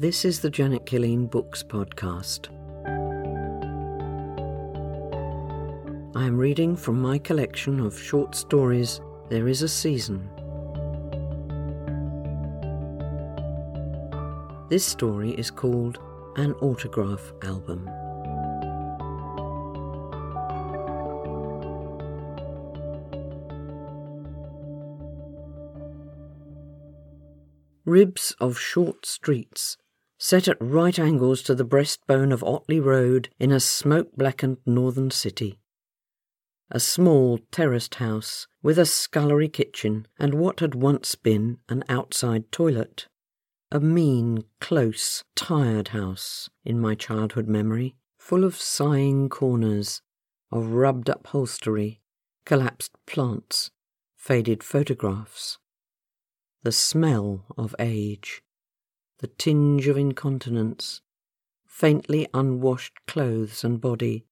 This is the Janet Killeen Books Podcast. I am reading from my collection of short stories, There is a Season. This story is called An Autograph Album. Ribs of short streets, set at right angles to the breastbone of Otley Road in a smoke blackened northern city. A small terraced house with a scullery kitchen and what had once been an outside toilet. A mean, close, tired house in my childhood memory, full of sighing corners, of rubbed upholstery, collapsed plants, faded photographs the smell of age, the tinge of incontinence, faintly unwashed clothes and body,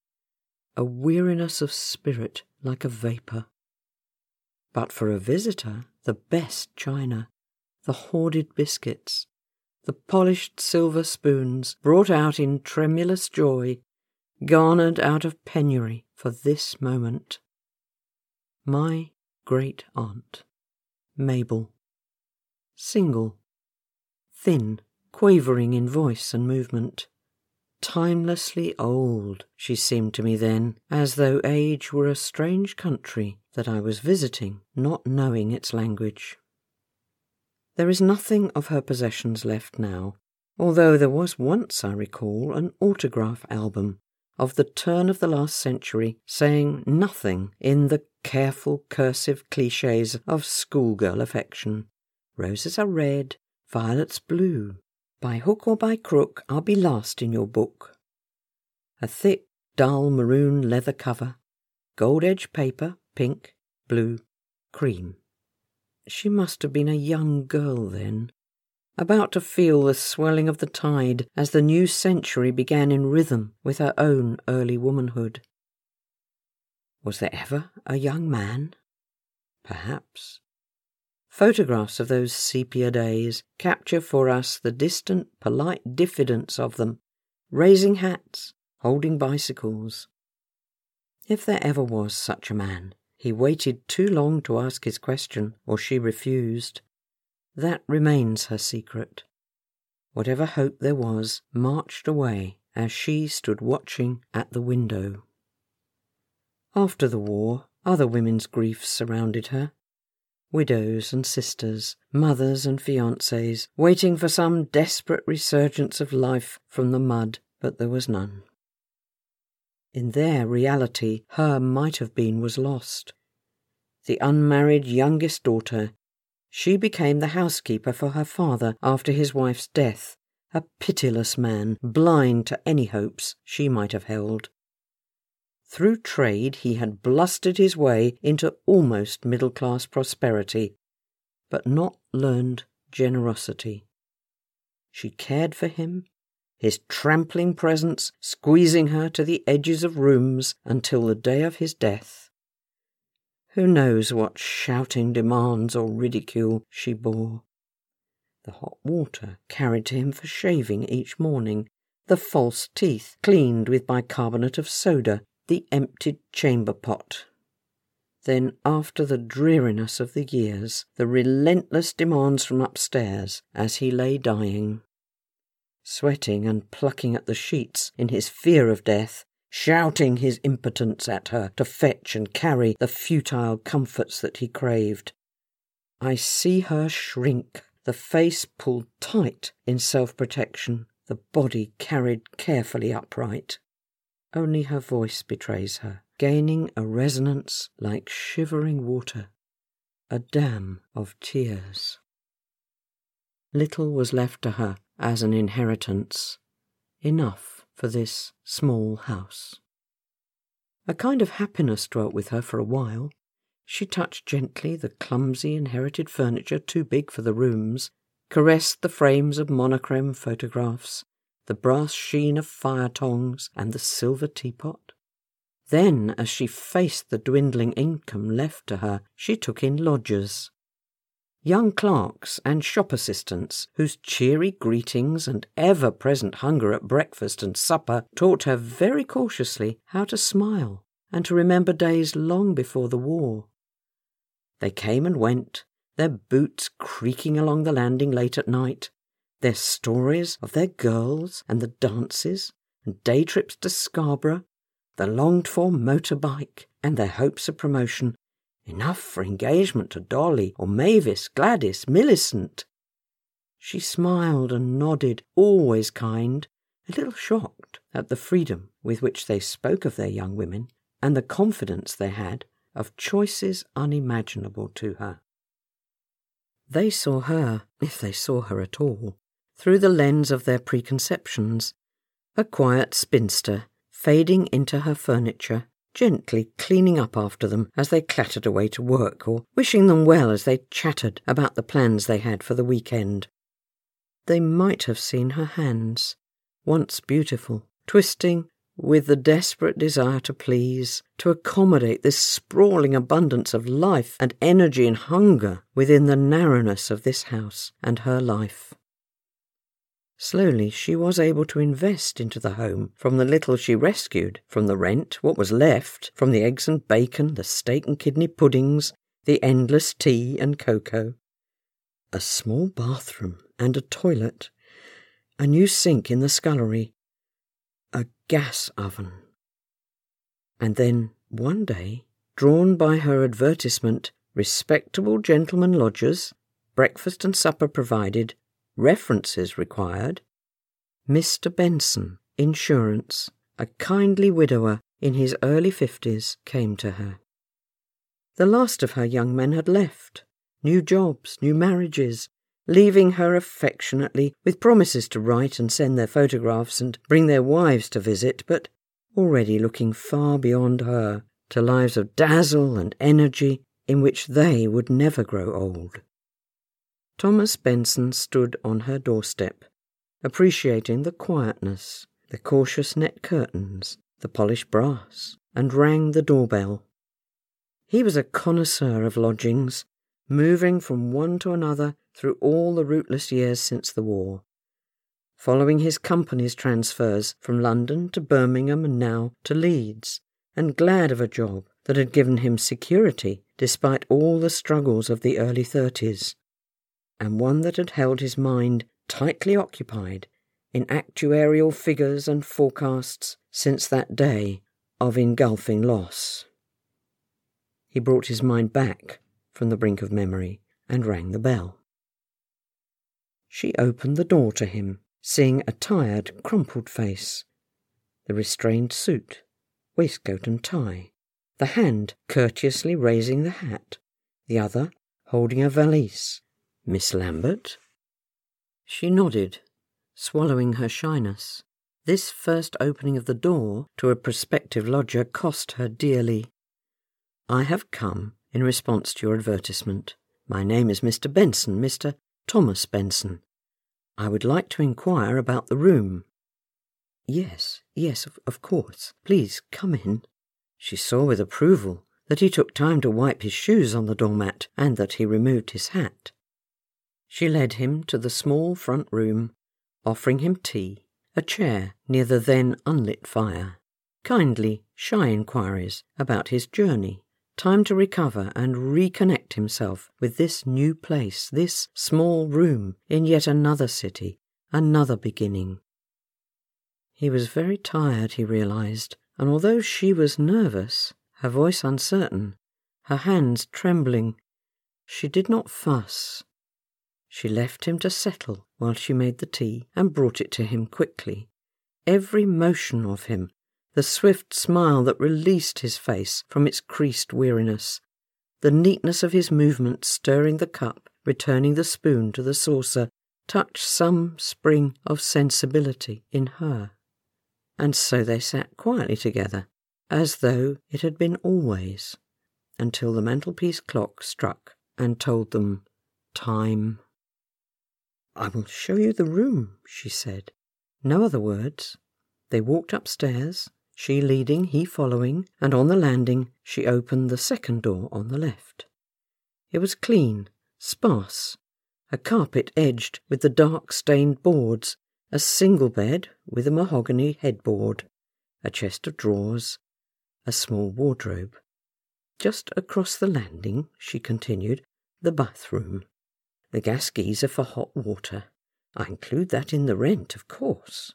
a weariness of spirit like a vapour. But for a visitor, the best china, the hoarded biscuits, the polished silver spoons brought out in tremulous joy, garnered out of penury for this moment. My great aunt, Mabel single, thin, quavering in voice and movement. Timelessly old, she seemed to me then, as though age were a strange country that I was visiting, not knowing its language. There is nothing of her possessions left now, although there was once, I recall, an autograph album of the turn of the last century saying nothing in the careful cursive cliches of schoolgirl affection. Roses are red, violets blue. By hook or by crook, I'll be last in your book. A thick, dull maroon leather cover, gold edged paper, pink, blue, cream. She must have been a young girl then, about to feel the swelling of the tide as the new century began in rhythm with her own early womanhood. Was there ever a young man? Perhaps. Photographs of those sepia days capture for us the distant, polite diffidence of them, raising hats, holding bicycles. If there ever was such a man, he waited too long to ask his question, or she refused. That remains her secret. Whatever hope there was marched away as she stood watching at the window. After the war, other women's griefs surrounded her widows and sisters, mothers and fiancées, waiting for some desperate resurgence of life from the mud, but there was none. In their reality, her might have been was lost. The unmarried youngest daughter, she became the housekeeper for her father after his wife's death, a pitiless man, blind to any hopes she might have held. Through trade, he had blustered his way into almost middle class prosperity, but not learned generosity. She cared for him, his trampling presence squeezing her to the edges of rooms until the day of his death. Who knows what shouting demands or ridicule she bore? The hot water carried to him for shaving each morning, the false teeth cleaned with bicarbonate of soda the emptied chamber pot. Then, after the dreariness of the years, the relentless demands from upstairs as he lay dying. Sweating and plucking at the sheets in his fear of death, shouting his impotence at her to fetch and carry the futile comforts that he craved. I see her shrink, the face pulled tight in self protection, the body carried carefully upright. Only her voice betrays her, gaining a resonance like shivering water, a dam of tears. Little was left to her as an inheritance, enough for this small house. A kind of happiness dwelt with her for a while. She touched gently the clumsy inherited furniture too big for the rooms, caressed the frames of monochrome photographs, the brass sheen of fire tongs, and the silver teapot. Then, as she faced the dwindling income left to her, she took in lodgers. young clerks and shop assistants whose cheery greetings and ever present hunger at breakfast and supper taught her very cautiously how to smile and to remember days long before the war. They came and went, their boots creaking along the landing late at night, their stories of their girls and the dances and day trips to Scarborough, the longed for motor bike and their hopes of promotion Enough for engagement to Dolly or Mavis, Gladys, Millicent. She smiled and nodded, always kind, a little shocked at the freedom with which they spoke of their young women and the confidence they had of choices unimaginable to her. They saw her, if they saw her at all, through the lens of their preconceptions, a quiet spinster fading into her furniture gently cleaning up after them as they clattered away to work, or wishing them well as they chattered about the plans they had for the weekend. They might have seen her hands, once beautiful, twisting with the desperate desire to please, to accommodate this sprawling abundance of life and energy and hunger within the narrowness of this house and her life. Slowly, she was able to invest into the home from the little she rescued, from the rent, what was left, from the eggs and bacon, the steak and kidney puddings, the endless tea and cocoa. A small bathroom and a toilet, a new sink in the scullery, a gas oven. And then, one day, drawn by her advertisement, respectable gentlemen lodgers, breakfast and supper provided, References required. Mr. Benson, insurance, a kindly widower in his early fifties, came to her. The last of her young men had left. New jobs, new marriages, leaving her affectionately with promises to write and send their photographs and bring their wives to visit, but already looking far beyond her to lives of dazzle and energy in which they would never grow old. Thomas Benson stood on her doorstep, appreciating the quietness, the cautious net curtains, the polished brass, and rang the doorbell. He was a connoisseur of lodgings, moving from one to another through all the rootless years since the war. Following his company's transfers from London to Birmingham and now to Leeds, and glad of a job that had given him security despite all the struggles of the early thirties and one that had held his mind tightly occupied in actuarial figures and forecasts since that day of engulfing loss. He brought his mind back from the brink of memory and rang the bell. She opened the door to him, seeing a tired, crumpled face, the restrained suit, waistcoat and tie, the hand courteously raising the hat, the other holding a valise Miss Lambert? She nodded, swallowing her shyness. This first opening of the door to a prospective lodger cost her dearly. I have come in response to your advertisement. My name is Mr. Benson, Mr. Thomas Benson. I would like to inquire about the room. Yes, yes, of, of course. Please come in. She saw with approval that he took time to wipe his shoes on the doormat and that he removed his hat. She led him to the small front room, offering him tea, a chair near the then unlit fire, kindly, shy inquiries about his journey, time to recover and reconnect himself with this new place, this small room in yet another city, another beginning. He was very tired, he realized, and although she was nervous, her voice uncertain, her hands trembling, she did not fuss, she left him to settle while she made the tea and brought it to him quickly. Every motion of him, the swift smile that released his face from its creased weariness, the neatness of his movements stirring the cup, returning the spoon to the saucer, touched some spring of sensibility in her. And so they sat quietly together, as though it had been always, until the mantelpiece clock struck and told them time. I will show you the room, she said. No other words. They walked upstairs, she leading, he following, and on the landing she opened the second door on the left. It was clean, sparse, a carpet edged with the dark stained boards, a single bed with a mahogany headboard, a chest of drawers, a small wardrobe. Just across the landing, she continued, the bathroom. The gas geyser for hot water. I include that in the rent, of course.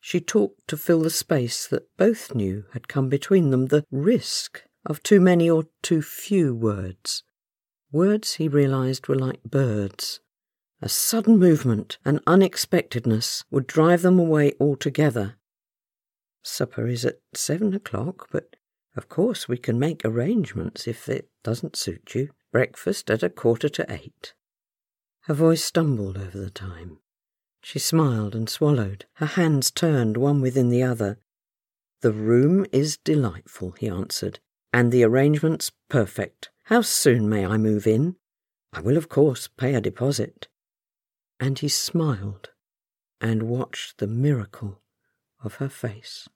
She talked to fill the space that both knew had come between them, the risk of too many or too few words. Words, he realized, were like birds. A sudden movement, an unexpectedness, would drive them away altogether. Supper is at seven o'clock, but of course we can make arrangements if it doesn't suit you. Breakfast at a quarter to eight. Her voice stumbled over the time. She smiled and swallowed, her hands turned one within the other. The room is delightful, he answered, and the arrangements perfect. How soon may I move in? I will, of course, pay a deposit. And he smiled and watched the miracle of her face.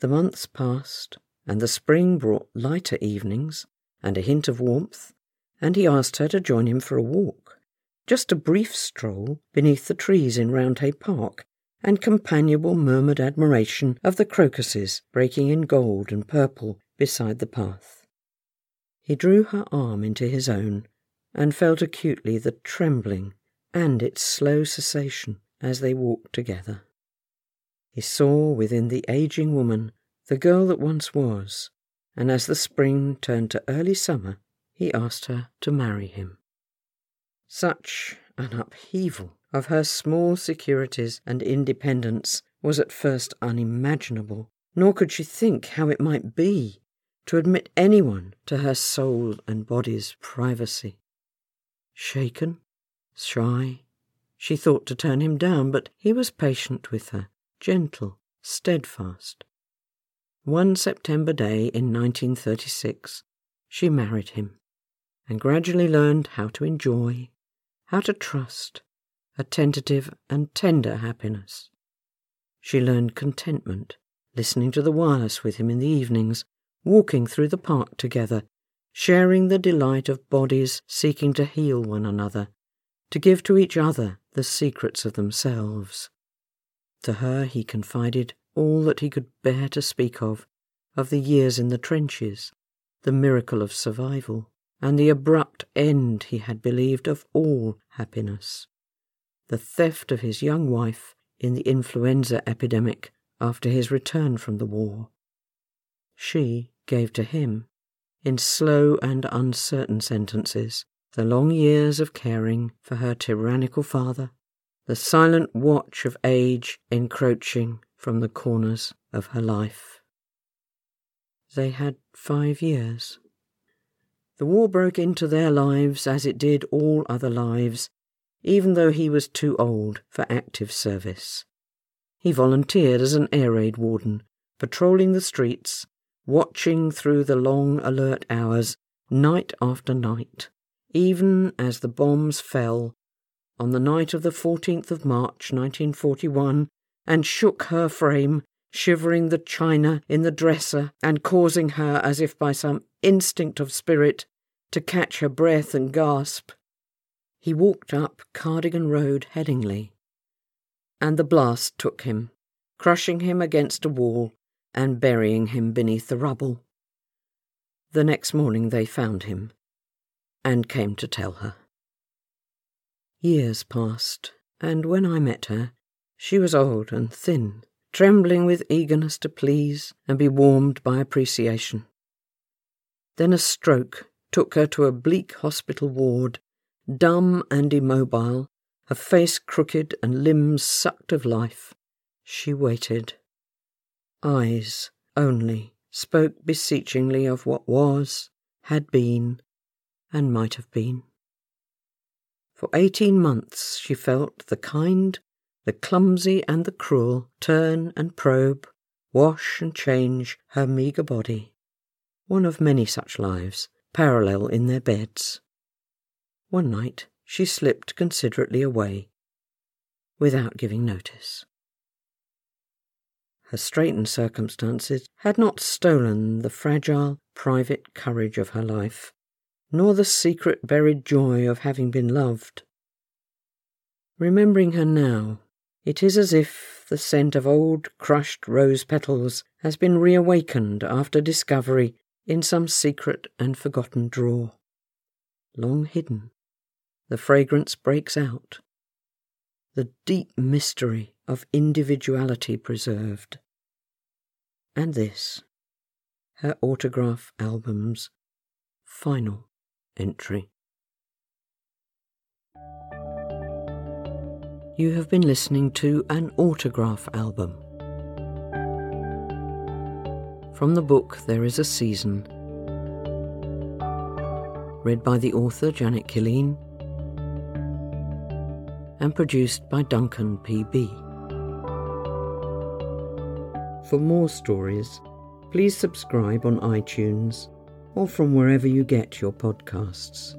The months passed, and the spring brought lighter evenings and a hint of warmth, and he asked her to join him for a walk just a brief stroll beneath the trees in Roundhay Park, and companionable murmured admiration of the crocuses breaking in gold and purple beside the path. He drew her arm into his own, and felt acutely the trembling and its slow cessation as they walked together. He saw within the aging woman the girl that once was, and as the spring turned to early summer, he asked her to marry him. Such an upheaval of her small securities and independence was at first unimaginable, nor could she think how it might be to admit anyone to her soul and body's privacy. Shaken, shy, she thought to turn him down, but he was patient with her, gentle, steadfast. One September day in 1936, she married him and gradually learned how to enjoy how to trust a tentative and tender happiness. She learned contentment, listening to the wireless with him in the evenings, walking through the park together, sharing the delight of bodies seeking to heal one another, to give to each other the secrets of themselves. To her he confided all that he could bear to speak of, of the years in the trenches, the miracle of survival, and the abrupt end he had believed of all happiness. The theft of his young wife in the influenza epidemic after his return from the war. She gave to him, in slow and uncertain sentences, the long years of caring for her tyrannical father, the silent watch of age encroaching from the corners of her life. They had five years the war broke into their lives as it did all other lives, even though he was too old for active service. He volunteered as an air raid warden, patrolling the streets, watching through the long alert hours, night after night, even as the bombs fell on the night of the 14th of March 1941 and shook her frame, shivering the china in the dresser and causing her, as if by some instinct of spirit, to catch her breath and gasp. He walked up Cardigan Road, Headingley, and the blast took him, crushing him against a wall and burying him beneath the rubble. The next morning they found him and came to tell her. Years passed, and when I met her, she was old and thin, trembling with eagerness to please and be warmed by appreciation. Then a stroke took her to a bleak hospital ward, dumb and immobile, her face crooked and limbs sucked of life. She waited. Eyes only spoke beseechingly of what was, had been, and might have been. For eighteen months she felt the kind, the clumsy, and the cruel turn and probe, wash and change her meagre body. One of many such lives parallel in their beds. One night she slipped considerately away, without giving notice. Her straitened circumstances had not stolen the fragile, private courage of her life, nor the secret buried joy of having been loved. Remembering her now, it is as if the scent of old crushed rose petals has been reawakened after discovery in some secret and forgotten drawer. Long hidden, the fragrance breaks out. The deep mystery of individuality preserved. And this, her autograph album's final entry. You have been listening to an autograph album. From the book There Is a Season, read by the author Janet Killeen, and produced by Duncan P.B. For more stories, please subscribe on iTunes or from wherever you get your podcasts.